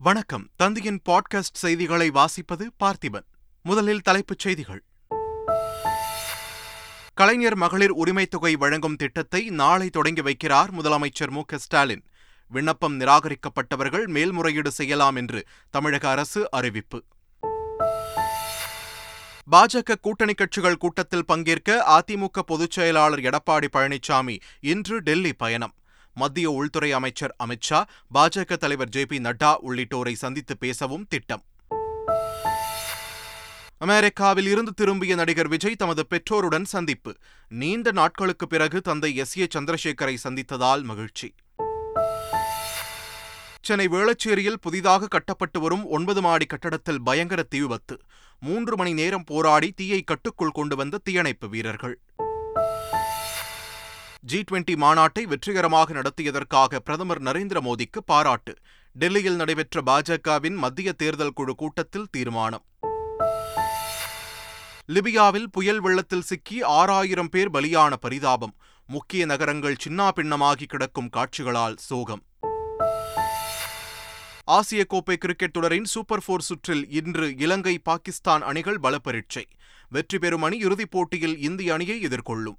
வணக்கம். தந்தையின் பாட்காஸ்ட் செய்திகளை வாசிப்பது பார்த்திபன். முதலில் தலைப்புச் செய்திகள். கலைஞர் மகளிர் உரிமைத் தொகை வழங்கும் திட்டத்தை நாளை தொடங்கி வைக்கிறார் முதலமைச்சர் மு ஸ்டாலின். விண்ணப்பம் நிராகரிக்கப்பட்டவர்கள் மேல்முறையீடு செய்யலாம் என்று தமிழக அரசு அறிவிப்பு. பாஜக கூட்டணி கட்சிகள் கூட்டத்தில் பங்கேற்க அதிமுக பொதுச் செயலாளர் எடப்பாடி பழனிசாமி இன்று டெல்லி பயணம். மத்திய உள்துறை அமைச்சர் அமித்ஷா பாஜக தலைவர் ஜே பி நட்டா உள்ளிட்டோரை சந்தித்து பேசவும் திட்டம். அமெரிக்காவில் இருந்து திரும்பிய நடிகர் விஜய் தமது பெற்றோருடன் சந்திப்பு. நீண்ட நாட்களுக்கு பிறகு தந்தை எஸ். ஏ. சந்திரசேகரை சந்தித்ததால் மகிழ்ச்சி. சென்னை வேளச்சேரியில் புதிதாக கட்டப்பட்டு வரும் ஒன்பது மாடி கட்டடத்தில் பயங்கர தீ விபத்து மூன்று மணி நேரம் போராடி தீயை கட்டுக்குள் கொண்டு வந்த தீயணைப்பு வீரர்கள். ஜி டுவெண்டி மாநாட்டை வெற்றிகரமாக நடத்தியதற்காக பிரதமர் நரேந்திர மோடிக்கு பாராட்டு. டெல்லியில் நடைபெற்ற பாஜகவின் மத்திய தேர்தல் குழு கூட்டத்தில் தீர்மானம். லிபியாவில் புயல் வெள்ளத்தில் சிக்கி ஆறாயிரம் பேர் பலியான பரிதாபம். முக்கிய நகரங்கள் சின்னா பின்னமாகி கிடக்கும் காட்சிகளால் சோகம். ஆசிய கோப்பை கிரிக்கெட் தொடரின் சூப்பர் போர் சுற்றில் இன்று இலங்கை பாகிஸ்தான் அணிகள் பலப்பரீட்சை. வெற்றி பெறும் அணி இறுதிப் போட்டியில் இந்திய அணியை எதிர்கொள்ளும்.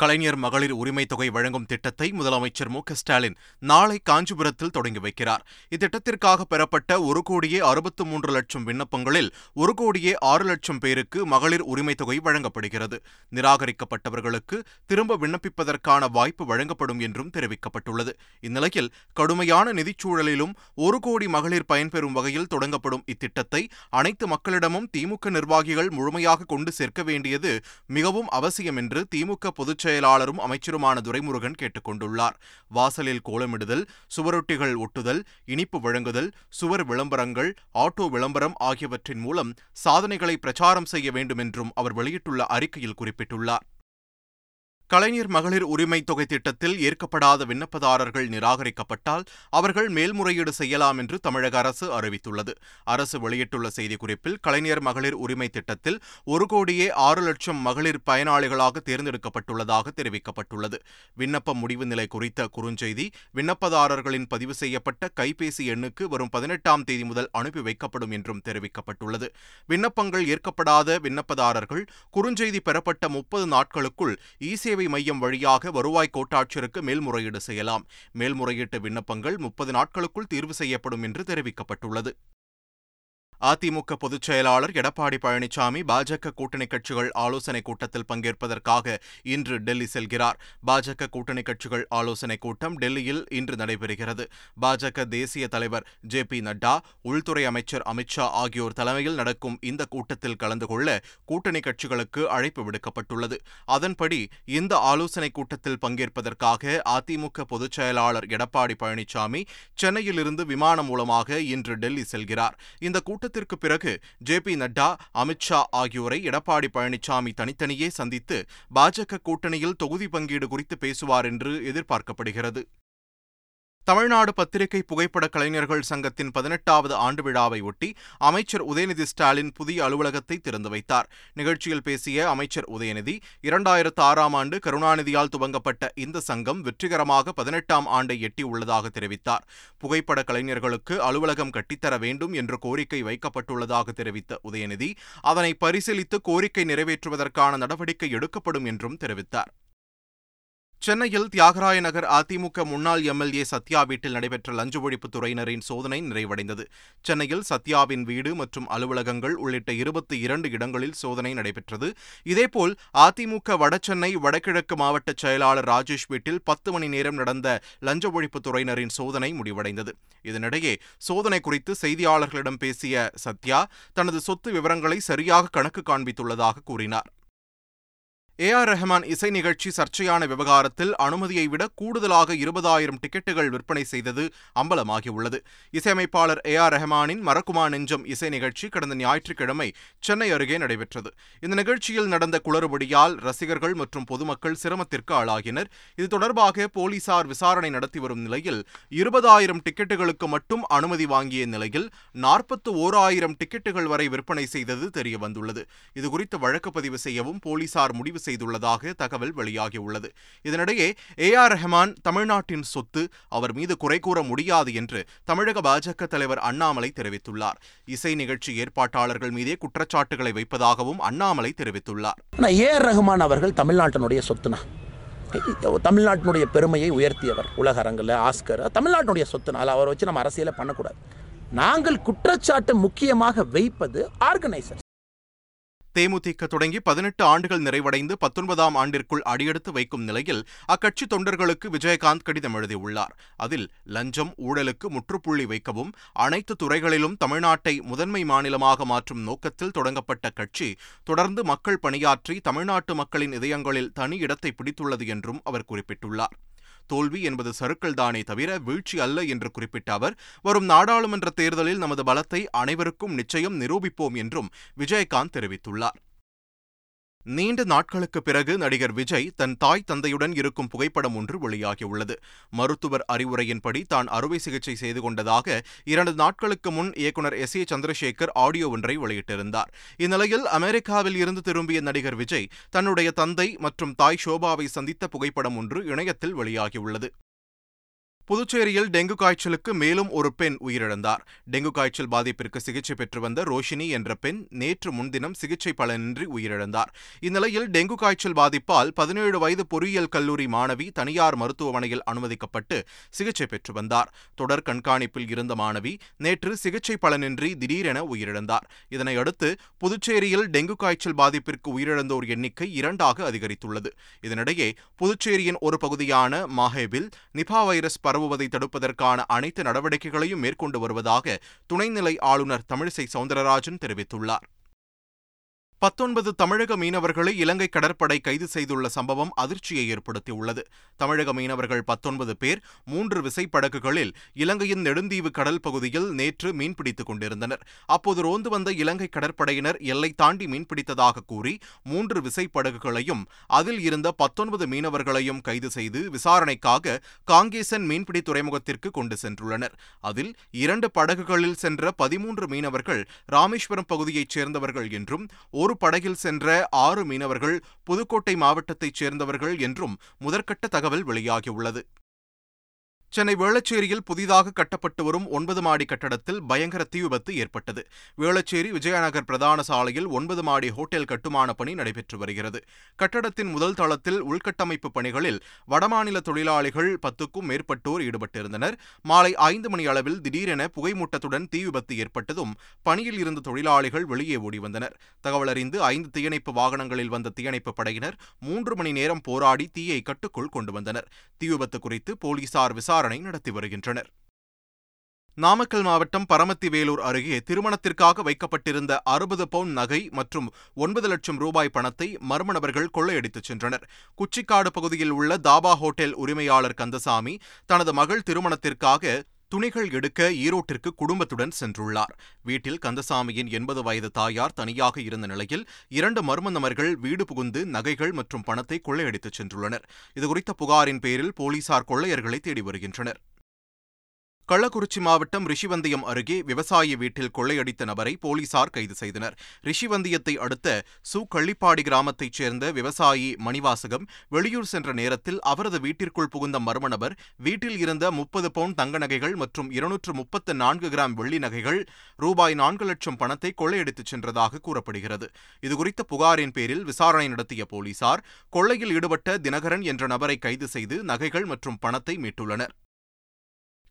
கலைஞர் மகளிர் உரிமை தொகை வழங்கும் திட்டத்தை முதலமைச்சர் மு ஸ்டாலின் நாளை காஞ்சிபுரத்தில் தொடங்கி வைக்கிறார். இத்திட்டத்திற்காக பெறப்பட்ட ஒரு கோடியே அறுபத்து மூன்று லட்சம் விண்ணப்பங்களில் ஒரு கோடியே ஆறு லட்சம் பேருக்கு மகளிர் உரிமை தொகை வழங்கப்படுகிறது. நிராகரிக்கப்பட்டவர்களுக்கு திரும்ப விண்ணப்பிப்பதற்கான வாய்ப்பு வழங்கப்படும் என்றும் தெரிவிக்கப்பட்டுள்ளது. இந்நிலையில் கடுமையான நிதிச்சூழலிலும் ஒரு கோடி மகளிர் பயன்பெறும் வகையில் தொடங்கப்படும் இத்திட்டத்தை அனைத்து மக்களிடமும் திமுக நிர்வாகிகள் முழுமையாக கொண்டு சேர்க்க வேண்டியது மிகவும் அவசியம் என்று திமுக பொதுச் செயலாளரும் அமைச்சருமான துரைமுருகன் கேட்டுக் கொண்டுள்ளார் வாசலில் கோலமிடுதல் சுவரொட்டிகள் ஒட்டுதல் இனிப்பு வழங்குதல் சுவர் விளம்பரங்கள் ஆட்டோ விளம்பரம் ஆகியவற்றின் மூலம் சாதனைகளை பிரச்சாரம் செய்ய வேண்டும் என்றும் அவர் வெளியிட்டுள்ள அறிக்கையில் குறிப்பிட்டுள்ளார். கலைஞர் மகளிர் உரிமை தொகை திட்டத்தில் ஏற்கப்படாத விண்ணப்பதாரர்கள் நிராகரிக்கப்பட்டால் அவர்கள் மேல்முறையீடு செய்யலாம் என்று தமிழக அரசு அறிவித்துள்ளது. அரசு வெளியிட்டுள்ள செய்திக்குறிப்பில் கலைஞர் மகளிர் உரிமை திட்டத்தில் ஒரு கோடியே ஆறு லட்சம் மகளிர் பயனாளிகளாக தேர்ந்தெடுக்கப்பட்டுள்ளதாக தெரிவிக்கப்பட்டுள்ளது. விண்ணப்ப முடிவு நிலை குறித்த குறுஞ்செய்தி விண்ணப்பதாரர்களின் பதிவு செய்யப்பட்ட கைபேசி எண்ணுக்கு வரும் பதினெட்டாம் தேதி முதல் அனுப்பி வைக்கப்படும் என்றும் தெரிவிக்கப்பட்டுள்ளது. விண்ணப்பங்கள் ஏற்கப்படாத விண்ணப்பதாரர்கள் குறுஞ்செய்தி பெறப்பட்ட முப்பது நாட்களுக்குள் இ சேவை மையம் வழியாக வருவாய் கோட்டாட்சியருக்கு மேல்முறையீடு செய்யலாம். மேல்முறையீட்டு விண்ணப்பங்கள் முப்பது நாட்களுக்குள் தீர்வு செய்யப்படும் என்று தெரிவிக்கப்பட்டுள்ளது. அதிமுக பொதுச் செயலாளர் எடப்பாடி பழனிசாமி பாஜக கூட்டணி கட்சிகள் ஆலோசனைக் கூட்டத்தில் பங்கேற்பதற்காக இன்று டெல்லி செல்கிறார். பாஜக கூட்டணி கட்சிகள் ஆலோசனைக் கூட்டம் டெல்லியில் இன்று நடைபெறுகிறது. பாஜக தேசிய தலைவர் ஜே பி நட்டா உள்துறை அமைச்சர் அமித்ஷா ஆகியோர் தலைமையில் நடக்கும் இந்த கூட்டத்தில் கலந்து கொள்ள கூட்டணி கட்சிகளுக்கு அழைப்பு விடுக்கப்பட்டுள்ளது. அதன்படி இந்த ஆலோசனைக் கூட்டத்தில் பங்கேற்பதற்காக அதிமுக பொதுச் செயலாளர் எடப்பாடி பழனிசாமி சென்னையிலிருந்து விமானம் மூலமாக இன்று டெல்லி செல்கிறார். இந்த கூட்டத்தில் கூட்டத்திற்கு பிறகு ஜே பி நட்டா அமித்ஷா ஆகியோரை எடப்பாடி பழனிசாமி தனித்தனியே சந்தித்து பாஜக கூட்டணியில் தொகுதி பங்கீடு குறித்து பேசுவார் என்று எதிர்பார்க்கப்படுகிறது. தமிழ்நாடு பத்திரிகை புகைப்பட கலைஞர்கள் சங்கத்தின் பதினெட்டாவது ஆண்டு விழாவை ஒட்டி அமைச்சர் உதயநிதி ஸ்டாலின் புதிய அலுவலகத்தை திறந்து வைத்தார். நிகழ்ச்சியில் பேசிய அமைச்சர் உதயநிதி இரண்டாயிரத்து ஆறாம் ஆண்டு கருணாநிதியால் துவங்கப்பட்ட இந்த சங்கம் வெற்றிகரமாக பதினெட்டாம் ஆண்டை எட்டியுள்ளதாக தெரிவித்தார். புகைப்பட கலைஞர்களுக்கு அலுவலகம் கட்டித்தர வேண்டும் என்று கோரிக்கை வைக்கப்பட்டுள்ளதாக தெரிவித்த உதயநிதி அதனை பரிசீலித்து கோரிக்கை நிறைவேற்றுவதற்கான நடவடிக்கை எடுக்கப்படும் என்றும் தெரிவித்தார். சென்னையில் தியாகராய நகர் அதிமுக முன்னாள் எம்எல்ஏ சத்யா வீட்டில் நடைபெற்ற லஞ்ச ஒழிப்புத்துறையினரின் சோதனை நிறைவடைந்தது. சென்னையில் சத்யாவின் வீடு மற்றும் அலுவலகங்கள் உள்ளிட்ட இருபத்தி இரண்டு இடங்களில் சோதனை நடைபெற்றது. இதேபோல் அதிமுக வடசென்னை வடகிழக்கு மாவட்ட செயலாளர் ராஜேஷ் வீட்டில் பத்து மணி நேரம் நடந்த லஞ்ச ஒழிப்பு துறையினரின் சோதனை முடிவடைந்தது. இதனிடையே சோதனை குறித்து செய்தியாளர்களிடம் பேசிய சத்யா தனது சொத்து விவரங்களை சரியாக கணக்கு காண்பித்துள்ளதாக கூறினார். ஏ ஆர் ரஹ்மான் இசை நிகழ்ச்சி சர்ச்சையான விவகாரத்தில் அனுமதியை விட கூடுதலாக இருபதாயிரம் டிக்கெட்டுகள் விற்பனை செய்தது அம்பலமாகியுள்ளது. இசையமைப்பாளர் ஏ ஆர் ரஹ்மானின் மறக்குமா நெஞ்சம் இசை நிகழ்ச்சி கடந்த ஞாயிற்றுக்கிழமை சென்னை அருகே நடைபெற்றது. இந்த நிகழ்ச்சியில் நடந்த குளறுபடியால் ரசிகர்கள் மற்றும் பொதுமக்கள் சிரமத்திற்கு ஆளாகினர். இது தொடர்பாக போலீசார் விசாரணை நடத்தி வரும் நிலையில் இருபதாயிரம் டிக்கெட்டுகளுக்கு மட்டும் அனுமதி வாங்கிய நிலையில் நாற்பத்து ஓராயிரம் டிக்கெட்டுகள் வரை விற்பனை செய்தது தெரியவந்துள்ளது. இதுகுறித்து வழக்கு பதிவு செய்யவும் போலீசார் முடிவு செய்துள்ளதாக தகவல் வெளியாகியுள்ளது. இதனிடையே ஏ ஆர் ரஹ்மான் தமிழ்நாட்டின் சொத்து அவர் மீது குறை கூற முடியாது என்று தமிழக பாஜக தலைவர் அண்ணாமலை தெரிவித்துள்ளார். இசை நிகழ்ச்சி ஏற்பாட்டாளர்கள் மீதே குற்றச்சாட்டுகளை வைப்பதாகவும் அண்ணாமலை தெரிவித்துள்ளார். ஏ ஆர் ரஹ்மான் அவர்கள் தமிழ்நாட்டினுடைய சொத்துனா தமிழ்நாட்டினுடைய பெருமையை உயர்த்தியவர் உலக அரங்கில் ஆஸ்கர். தமிழ்நாட்டினுடைய சொத்துனால் அவரை வச்சு நம்ம அரசியலை பண்ணக்கூடாது. நாங்கள் குற்றச்சாட்டு முக்கியமாக வைப்பது ஆர்கனைசர். தேமுதிக தொடங்கி பதினெட்டு ஆண்டுகள் நிறைவடைந்து பத்தொன்பதாம் ஆண்டிற்குள் அடியெடுத்து வைக்கும் நிலையில் அக்கட்சி தொண்டர்களுக்கு விஜயகாந்த் கடிதம் எழுதியுள்ளார். அதில் லஞ்சம் ஊழலுக்கு முற்றுப்புள்ளி வைக்கவும் அனைத்து துறைகளிலும் தமிழ்நாட்டை முதன்மை மாநிலமாக மாற்றும் நோக்கத்தில் தொடங்கப்பட்ட கட்சி தொடர்ந்து மக்கள் பணியாற்றி தமிழ்நாட்டு மக்களின் இதயங்களில் தனி இடத்தை பிடித்துள்ளது என்றும் அவர் குறிப்பிட்டுள்ளார். தோல்வி என்பது சறுக்கள்தானே தவிர வீழ்ச்சி அல்ல என்று குறிப்பிட்ட அவர் வரும் நாடாளுமன்ற தேர்தலில் நமது பலத்தை அனைவருக்கும் நிச்சயம் நிரூபிப்போம் என்றும் விஜயகாந்த் தெரிவித்துள்ளார். நீண்ட நாட்களுக்கு பிறகு நடிகர் விஜய் தன் தாய் தந்தையுடன் இருக்கும் புகைப்படம் ஒன்று வெளியாகியுள்ளது. மருத்துவர் அறிவுரையின்படி தான் அறுவை சிகிச்சை செய்து கொண்டதாக இரண்டு நாட்களுக்கு முன் இயக்குநர் எஸ் ஏ சந்திரசேகர் ஆடியோ ஒன்றை வெளியிட்டிருந்தார். இந்நிலையில் அமெரிக்காவில் இருந்து திரும்பிய நடிகர் விஜய் தன்னுடைய தந்தை மற்றும் தாய் ஷோபாவை சந்தித்த புகைப்படம் ஒன்று இணையத்தில் வெளியாகியுள்ளது. புதுச்சேரியில் டெங்கு காய்ச்சலுக்கு மேலும் ஒரு பெண் உயிரிழந்தார். டெங்கு காய்ச்சல் பாதிப்பிற்கு சிகிச்சை பெற்று வந்த ரோஷினி என்ற பெண் நேற்று முன்தினம் சிகிச்சை பலனின்றி உயிரிழந்தார். இந்நிலையில் டெங்கு காய்ச்சல் பாதிப்பால் பதினேழு வயது பொறியியல் கல்லூரி மாணவி தனியார் மருத்துவமனையில் அனுமதிக்கப்பட்டு சிகிச்சை பெற்று வந்தார். தொடர் கண்காணிப்பில் இருந்த மாணவி நேற்று சிகிச்சை பலனின்றி திடீரென உயிரிழந்தார். இதனையடுத்து புதுச்சேரியில் டெங்கு காய்ச்சல் பாதிப்பிற்கு உயிரிழந்தோர் எண்ணிக்கை இரண்டாக அதிகரித்துள்ளது. இதனிடையே புதுச்சேரியின் ஒரு பகுதியான மாஹேவில் நிபா வைரஸ் பரவுவதை தடுப்பதற்கான அனைத்து நடவடிக்கைகளையும் மேற்கொண்டு வருவதாக துணைநிலை ஆளுநர் தமிழிசை சவுந்தரராஜன் தெரிவித்துள்ளார். பத்தொன்பது தமிழக மீனவர்களை இலங்கை கடற்படை கைது செய்துள்ள சம்பவம் அதிர்ச்சியை ஏற்படுத்தியுள்ளது. தமிழக மீனவர்கள் பத்தொன்பது பேர் மூன்று விசைப்படகுகளில் இலங்கையின் நெடுந்தீவு கடல் பகுதியில் நேற்று மீன்பிடித்துக் கொண்டிருந்தனர். அப்போது ரோந்து வந்த இலங்கை கடற்படையினர் எல்லை தாண்டி மீன்பிடித்ததாக கூறி மூன்று விசைப்படகுகளையும் அதில் இருந்த பத்தொன்பது மீனவர்களையும் கைது செய்து விசாரணைக்காக காங்கேசன் மீன்பிடி துறைமுகத்திற்கு கொண்டு சென்றுள்ளனர். அதில் இரண்டு படகுகளில் சென்ற பதிமூன்று மீனவர்கள் ராமேஸ்வரம் பகுதியைச் சேர்ந்தவர்கள் என்றும் ஒரு ஒரு படகில் சென்ற ஆறு மீனவர்கள் புதுக்கோட்டை மாவட்டத்தைச் சேர்ந்தவர்கள் என்றும் முதற்கட்ட தகவல் வெளியாகியுள்ளது. சென்னை வேளச்சேரியில் புதிதாக கட்டப்பட்டு வரும் ஒன்பது மாடி கட்டடத்தில் பயங்கர தீ விபத்து ஏற்பட்டது. வேளச்சேரி விஜயநகர் பிரதான சாலையில் ஒன்பது மாடி ஹோட்டல் கட்டுமான பணி நடைபெற்று வருகிறது. கட்டடத்தின் முதல் தளத்தில் உள்கட்டமைப்பு பணிகளில் வடமாநில தொழிலாளிகள் பத்துக்கும் மேற்பட்டோர் ஈடுபட்டிருந்தனர். மாலை ஐந்து மணி அளவில் திடீரென புகைமூட்டத்துடன் தீ விபத்து ஏற்பட்டதும் பணியில் இருந்த தொழிலாளிகள் வெளியே ஓடி வந்தனர். தகவல் அறிந்து ஐந்து தீயணைப்பு வாகனங்களில் வந்த தீயணைப்பு படையினர் மூன்று மணி நேரம் போராடி தீயை கட்டுக்குள் கொண்டு வந்தனர். தீ விபத்து குறித்து போலீசார் விசாரணை விசாரணை நடத்தி வருகின்றனர். நாமக்கல் மாவட்டம் பரமத்தி வேலூர் அருகே திருமணத்திற்காக வைக்கப்பட்டிருந்த அறுபது பவுன் நகை மற்றும் ஒன்பது லட்சம் ரூபாய் பணத்தை மர்ம நபர்கள் கொள்ளையடித்துச் சென்றனர். குச்சிக்காடு பகுதியில் உள்ள தாபா ஹோட்டல் உரிமையாளர் கந்தசாமி தனது மகள் திருமணத்திற்காக துணிகள் எடுக்க ஈரோட்டிற்கு குடும்பத்துடன் சென்றுள்ளார். வீட்டில் கந்தசாமியின் எண்பது வயது தாயார் தனியாக இருந்த நிலையில் இரண்டு மர்ம நபர்கள் வீடு புகுந்து நகைகள் மற்றும் பணத்தை கொள்ளையடித்துச் சென்றுள்ளனர். இதுகுறித்த புகாரின் பேரில் போலீசார் கொள்ளையர்களை தேடி வருகின்றனர். கள்ளக்குறிச்சி மாவட்டம் ரிஷிவந்தியம் அருகே விவசாயி வீட்டில் கொள்ளையடித்த நபரை போலீசார் கைது செய்தனர். ரிஷிவந்தியத்தை அடுத்த சு கள்ளிப்பாடி கிராமத்தைச் சேர்ந்த விவசாயி மணிவாசகம் வெளியூர் சென்ற நேரத்தில் அவரது வீட்டிற்குள் புகுந்த மர்ம நபர் வீட்டில் இருந்த முப்பது பவுண்ட் தங்க நகைகள் மற்றும் இருநூற்று முப்பத்து நான்கு கிராம் வெள்ளி நகைகள் ரூபாய் நான்கு லட்சம் பணத்தை கொள்ளையடித்துச் சென்றதாக கூறப்படுகிறது. இதுகுறித்த புகாரின் பேரில் விசாரணை நடத்திய போலீசார் கொள்ளையில் ஈடுபட்ட தினகரன் என்ற நபரை கைது செய்து நகைகள் மற்றும் பணத்தை மீட்டுள்ளனர்.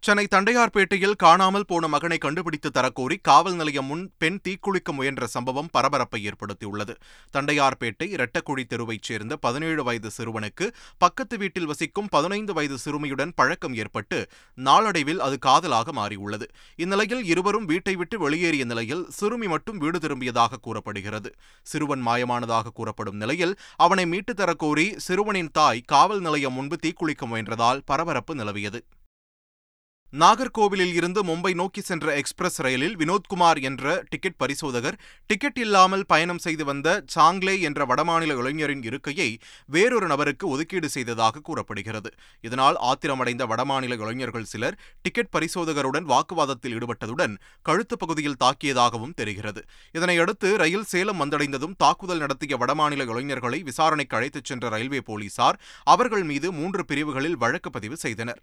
சென்னை தண்டையார்பேட்டையில் காணாமல் போன மகனை கண்டுபிடித்து தரக்கோரி காவல் நிலையம் முன் பெண் தீக்குளிக்க முயன்ற சம்பவம் பரபரப்பை ஏற்படுத்தியுள்ளது. தண்டையார்பேட்டை இரட்டக்குழி தெருவைச் சேர்ந்த பதினேழு வயது சிறுவனுக்கு பக்கத்து வீட்டில் வசிக்கும் பதினைந்து வயது சிறுமியுடன் பழக்கம் ஏற்பட்டு நாளடைவில் அது காதலாக மாறியுள்ளது. இந்நிலையில் இருவரும் வீட்டை விட்டு வெளியேறிய நிலையில் சிறுமி மட்டும் வீடு திரும்பியதாக கூறப்படுகிறது. சிறுவன் மாயமானதாக கூறப்படும் நிலையில் அவனை மீட்டு தரக்கோரி சிறுவனின் தாய் காவல் நிலையம் முன்பு தீக்குளிக்க முயன்றதால் பரபரப்பு நிலவியது. நாகர்கோவிலில் இருந்து மும்பை நோக்கி சென்ற எக்ஸ்பிரஸ் ரயிலில் வினோத்குமார் என்ற டிக்கெட் பரிசோதகர் டிக்கெட் இல்லாமல் பயணம் செய்து வந்த சாங்லே என்ற வடமாநில இளைஞரின் இருக்கையை வேறொரு நபருக்கு ஒதுக்கீடு செய்ததாக கூறப்படுகிறது. இதனால் ஆத்திரமடைந்த வடமாநில இளைஞர்கள் சிலர் டிக்கெட் பரிசோதகருடன் வாக்குவாதத்தில் ஈடுபட்டதுடன் கழுத்து பகுதியில் தாக்கியதாகவும் தெரிகிறது. இதனையடுத்து ரயில் சேலம் வந்தடைந்ததும் தாக்குதல் நடத்திய வடமாநில இளைஞர்களை விசாரணைக்கு அழைத்துச் சென்ற ரயில்வே போலீசார் அவர்கள் மீது மூன்று பிரிவுகளில் வழக்கு பதிவு செய்தனர்.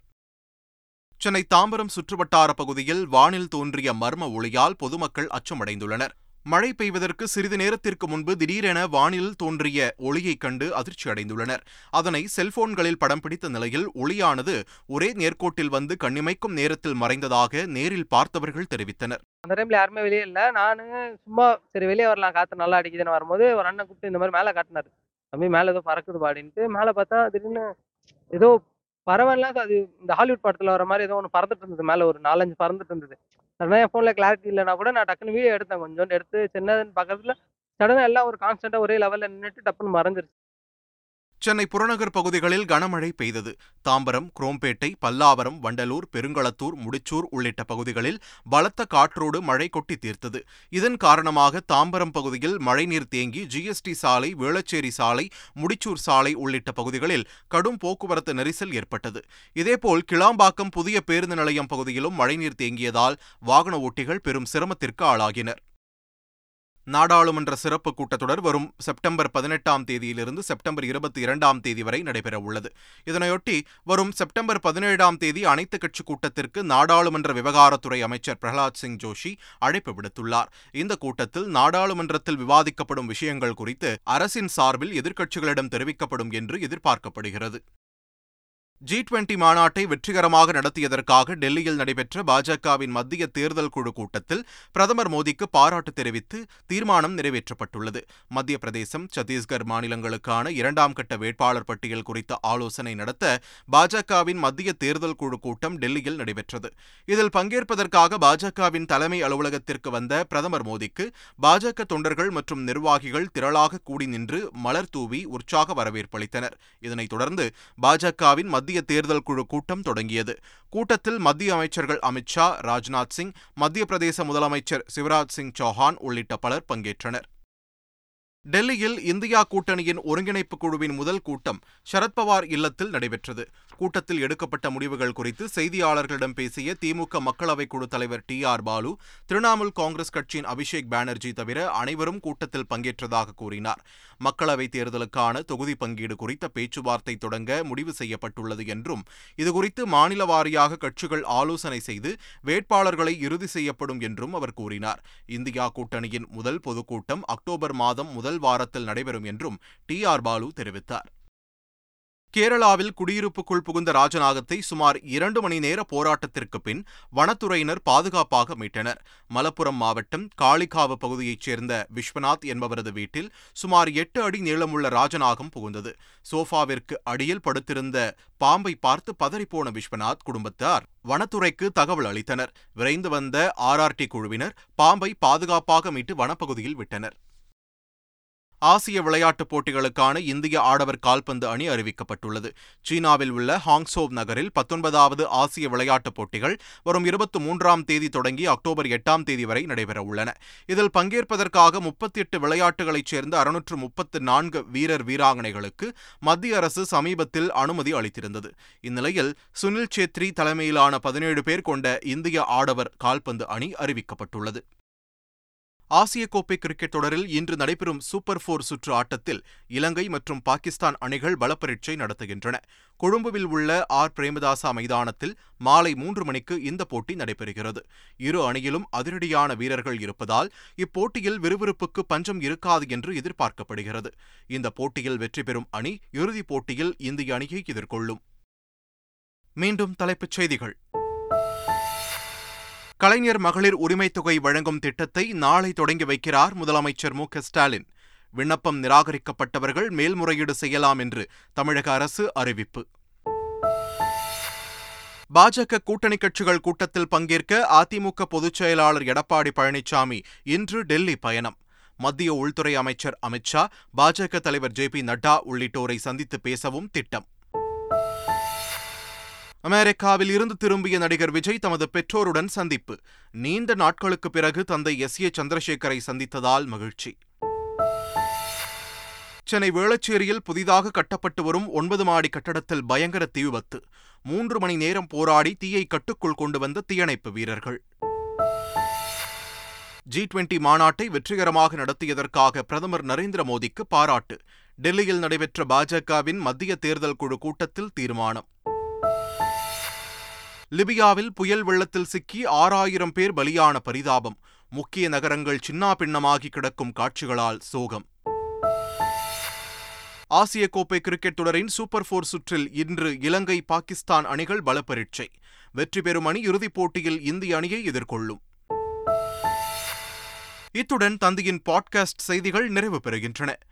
சென்னை தாம்பரம் சுற்றுவட்டார பகுதியில் வானில் தோன்றிய மர்ம ஒளியால் பொதுமக்கள் அச்சமடைந்துள்ளனர். மழை பெய்வதற்கு சிறிது நேரத்திற்கு முன்பு திடீரென வானில் தோன்றிய ஒளியைக் கண்டு அதிர்ச்சி அடைந்துள்ளனர் அதனை செல்போன்களில் படம் பிடித்த நிலையில் ஒளியானது ஒரே நேர்கோட்டில் வந்து கண்ணிமைக்கும் நேரத்தில் மறைந்ததாக நேரில் பார்த்தவர்கள் தெரிவித்தனர். அந்த டைம்ல யாருமே வெளியே இல்லை. நான் சும்மா சரி வெளியே வரலாம். காற்று நல்லா அடிக்குதுன்னு வரும்போது ஒரு அண்ணன் கூப்பிட்டு இந்த மாதிரி மேலே காட்டினாரு. தம்பி மேலே ஏதோ பறக்குது பாடின்ட்டு. மேலே பார்த்தா திடீர்னு ஏதோ பறவைலாம் அது இந்த ஹாலிவுட் படத்தில் வர மாதிரி ஏதோ ஒன்று பறந்துட்டு இருந்தது மேலே ஒரு நாலஞ்சு பறந்துட்டு இருந்தது. அதனால என் ஃபோனில் கிளாரிட்டி இல்லைனா கூட நான் டக்குன்னு வீடியோ எடுத்தேன் கொஞ்சோண்டு எடுத்து சின்னதுன்னு பக்கத்தில் சடனாக எல்லாம் ஒரு கான்ஸ்டண்ட்டாக ஒரே லெவலில் நின்றுட்டு டப்புன்னு மறைஞ்சிருச்சு. சென்னை புறநகர் பகுதிகளில் கனமழை பெய்தது. தாம்பரம் குரோம்பேட்டை பல்லாவரம் வண்டலூர் பெருங்களத்தூர் முடிச்சூர் உள்ளிட்ட பகுதிகளில் பலத்த காற்றோடு மழை கொட்டி தீர்த்தது. இதன் காரணமாக தாம்பரம் பகுதியில் மழைநீர் தேங்கி ஜிஎஸ்டி சாலை வேளச்சேரி சாலை முடிச்சூர் சாலை உள்ளிட்ட பகுதிகளில் கடும் போக்குவரத்து நெரிசல் ஏற்பட்டது. இதேபோல் கிளாம்பாக்கம் புதிய பேருந்து நிலையம் பகுதியிலும் மழைநீர் தேங்கியதால் வாகன ஓட்டிகள் பெரும் சிரமத்திற்கு ஆளாகினர். நாடாளுமன்ற சிறப்பு கூட்டத்தொடர் வரும் செப்டம்பர் பதினெட்டாம் தேதியிலிருந்து செப்டம்பர் இருபத்தி இரண்டாம் தேதி வரை நடைபெறவுள்ளது. இதனையொட்டி வரும் செப்டம்பர் பதினேழாம் தேதி அனைத்துக் கட்சி கூட்டத்திற்கு நாடாளுமன்ற விவகாரத்துறை அமைச்சர் பிரகலாத் சிங் ஜோஷி அழைப்பு விடுத்துள்ளார். இந்த கூட்டத்தில் நாடாளுமன்றத்தில் விவாதிக்கப்படும் விஷயங்கள் குறித்து அரசின் சார்பில் எதிர்க்கட்சிகளிடம் தெரிவிக்கப்படும் என்று எதிர்பார்க்கப்படுகிறது. ஜி டுவெண்டி மாநாட்டை வெற்றிகரமாக நடத்தியதற்காக டெல்லியில் நடைபெற்ற பாஜகவின் மத்திய தேர்தல் குழு கூட்டத்தில் பிரதமர் மோடிக்கு பாராட்டு தெரிவித்து தீர்மானம் நிறைவேற்றப்பட்டுள்ளது. மத்திய பிரதேசம் சத்தீஸ்கர் மாநிலங்களுக்கான இரண்டாம் கட்ட வேட்பாளர் பட்டியல் குறித்த ஆலோசனை நடத்த பாஜகவின் மத்திய தேர்தல் குழு கூட்டம் டெல்லியில் நடைபெற்றது. இதில் பங்கேற்பதற்காக பாஜகவின் தலைமை அலுவலகத்திற்கு வந்த பிரதமர் மோடிக்கு பாஜக தொண்டர்கள் மற்றும் நிர்வாகிகள் திரளாக கூடி நின்று மலர் தூவி உற்சாக வரவேற்பளித்தனர் இதனைத் தொடர்ந்து பாஜகவின் மத்திய தேர்தல் குழு கூட்டம் தொடங்கியது. கூட்டத்தில் மத்திய அமைச்சர்கள் அமித்ஷா ராஜ்நாத் சிங் மத்திய பிரதேச முதலமைச்சர் சிவராஜ் சிங் சௌஹான் உள்ளிட்ட பலர் பங்கேற்றனர். டெல்லியில் இந்தியா கூட்டணியின் ஒருங்கிணைப்பு குழுவின் முதல் கூட்டம் சரத்பவார் இல்லத்தில் நடைபெற்றது. கூட்டத்தில் எடுக்கப்பட்ட முடிவுகள் குறித்து செய்தியாளர்களிடம் பேசிய திமுக மக்களவைக் குழு தலைவர் டி ஆர் பாலு திரிணாமுல் காங்கிரஸ் கட்சியின் அபிஷேக் பானர்ஜி தவிர அனைவரும் கூட்டத்தில் பங்கேற்றதாக கூறினார். மக்களவைத் தேர்தலுக்கான தொகுதி பங்கீடு குறித்த பேச்சுவார்த்தை தொடங்க முடிவு செய்யப்பட்டுள்ளது என்றும் இதுகுறித்து மாநில வாரியாக கட்சிகள் ஆலோசனை செய்து வேட்பாளர்களை இறுதி செய்யப்படும் என்றும் அவர் கூறினார். இந்தியா கூட்டணியின் முதல் பொதுக்கூட்டம் அக்டோபர் மாதம் முதல் வாரத்தில் நடைபெறும் என்றும் டி ஆர் பாலு தெரிவித்தார். கேரளாவில் குடியிருப்புக்குள் புகுந்த ராஜநாகத்தை சுமார் இரண்டு மணி நேர போராட்டத்திற்கு பின் வனத்துறையினர் பாதுகாப்பாக மீட்டனர். மலப்புரம் மாவட்டம் காளிகாவு பகுதியைச் சேர்ந்த விஸ்வநாத் என்பவரது வீட்டில் சுமார் எட்டு அடி நீளமுள்ள ராஜநாகம் புகுந்தது. சோஃபாவிற்கு அடியில் படுத்திருந்த பாம்பை பார்த்து பதறிப்போன விஸ்வநாத் குடும்பத்தார் வனத்துறைக்கு தகவல் அளித்தனர். விரைந்து வந்த ஆர்ஆர்டி குழுவினர் பாம்பை பாதுகாப்பாக மீட்டு வனப்பகுதியில் விட்டனர். ஆசிய விளையாட்டுப் போட்டிகளுக்கான இந்திய ஆடவர் கால்பந்து அணி அறிவிக்கப்பட்டுள்ளது. சீனாவில் உள்ள ஹாங்சோவ் நகரில் பத்தொன்பதாவது ஆசிய விளையாட்டுப் போட்டிகள் வரும் இருபத்தி மூன்றாம் தேதி தொடங்கி அக்டோபர் எட்டாம் தேதி வரை நடைபெறவுள்ளன இதில் பங்கேற்பதற்காக முப்பத்தி எட்டு விளையாட்டுகளைச் சேர்ந்த அறுநூற்று முப்பத்து நான்கு வீரர் வீராங்கனைகளுக்கு மத்திய அரசு சமீபத்தில் அனுமதி அளித்திருந்தது. இந்நிலையில் சுனில் சேத்ரி தலைமையிலான பதினேழு பேர் கொண்ட இந்திய ஆடவர் கால்பந்து அணி அறிவிக்கப்பட்டுள்ளது. ஆசிய கோப்பை கிரிக்கெட் தொடரில் இன்று நடைபெறும் சூப்பர் போர் சுற்று ஆட்டத்தில் இலங்கை மற்றும் பாகிஸ்தான் அணிகள் பலப்பரீட்சை நடத்துகின்றன. கொழும்புவில் உள்ள ஆர். பிரேமதாசா மைதானத்தில் மாலை மூன்று மணிக்கு இந்த போட்டி நடைபெறுகிறது. இரு அணியிலும் அதிரடியான வீரர்கள் இருப்பதால் இப்போட்டியில் விறுவிறுப்புக்கு பஞ்சம் இருக்காது என்று எதிர்பார்க்கப்படுகிறது. இந்த போட்டியில் வெற்றி பெறும் அணி இறுதிப் போட்டியில் இந்திய அணியை எதிர்கொள்ளும். மீண்டும் தலைப்புச் செய்திகள். கலைஞர் மகளிர் உரிமைத் தொகை வழங்கும் திட்டத்தை நாளை தொடங்கி வைக்கிறார் முதலமைச்சர் மு. ஸ்டாலின். விண்ணப்பம் நிராகரிக்கப்பட்டவர்கள் மேல்முறையீடு செய்யலாம் என்று தமிழக அரசு அறிவிப்பு. பாஜக கூட்டணி கட்சிகள் கூட்டத்தில் பங்கேற்க அதிமுக பொதுச் செயலாளர் எடப்பாடி பழனிசாமி இன்று டெல்லி பயணம். மத்திய உள்துறை அமைச்சர் அமித்ஷா பாஜக தலைவர் ஜே பி நட்டா உள்ளிட்டோரை சந்தித்து பேசவும் திட்டம். அமெரிக்காவில் இருந்து திரும்பிய நடிகர் விஜய் தமது பெற்றோருடன் சந்திப்பு. நீண்ட நாட்களுக்கு பிறகு தந்தை எஸ். ஏ. சந்திரசேகரை சந்தித்ததால் மகிழ்ச்சி. சென்னை வேளச்சேரியில் புதிதாக கட்டப்பட்டு வரும் ஒன்பது மாடி கட்டடத்தில் பயங்கர தீ விபத்து மூன்று மணி நேரம் போராடி தீயை கட்டுக்குள் கொண்டு வந்த தீயணைப்பு வீரர்கள். ஜி டுவெண்டி மாநாட்டை வெற்றிகரமாக நடத்தியதற்காக பிரதமர் நரேந்திர மோடிக்கு பாராட்டு. டெல்லியில் நடைபெற்ற பாஜகவின் மத்திய தேர்தல் குழு கூட்டத்தில் தீர்மானம். லிபியாவில் புயல் வெள்ளத்தில் சிக்கி ஆறாயிரம் பேர் பலியான பரிதாபம். முக்கிய நகரங்கள் சின்னாபின்னமாகி கிடக்கும் காட்சிகளால் சோகம். ஆசிய கோப்பை கிரிக்கெட் தொடரின் சூப்பர் போர் சுற்றில் இன்று இலங்கை பாகிஸ்தான் அணிகள் பலப்பரீட்சை. வெற்றி பெறும் அணி இறுதிப் போட்டியில் இந்திய அணியை எதிர்கொள்ளும். இத்துடன் தந்தியின் பாட்காஸ்ட் செய்திகள் நிறைவு பெறுகின்றன.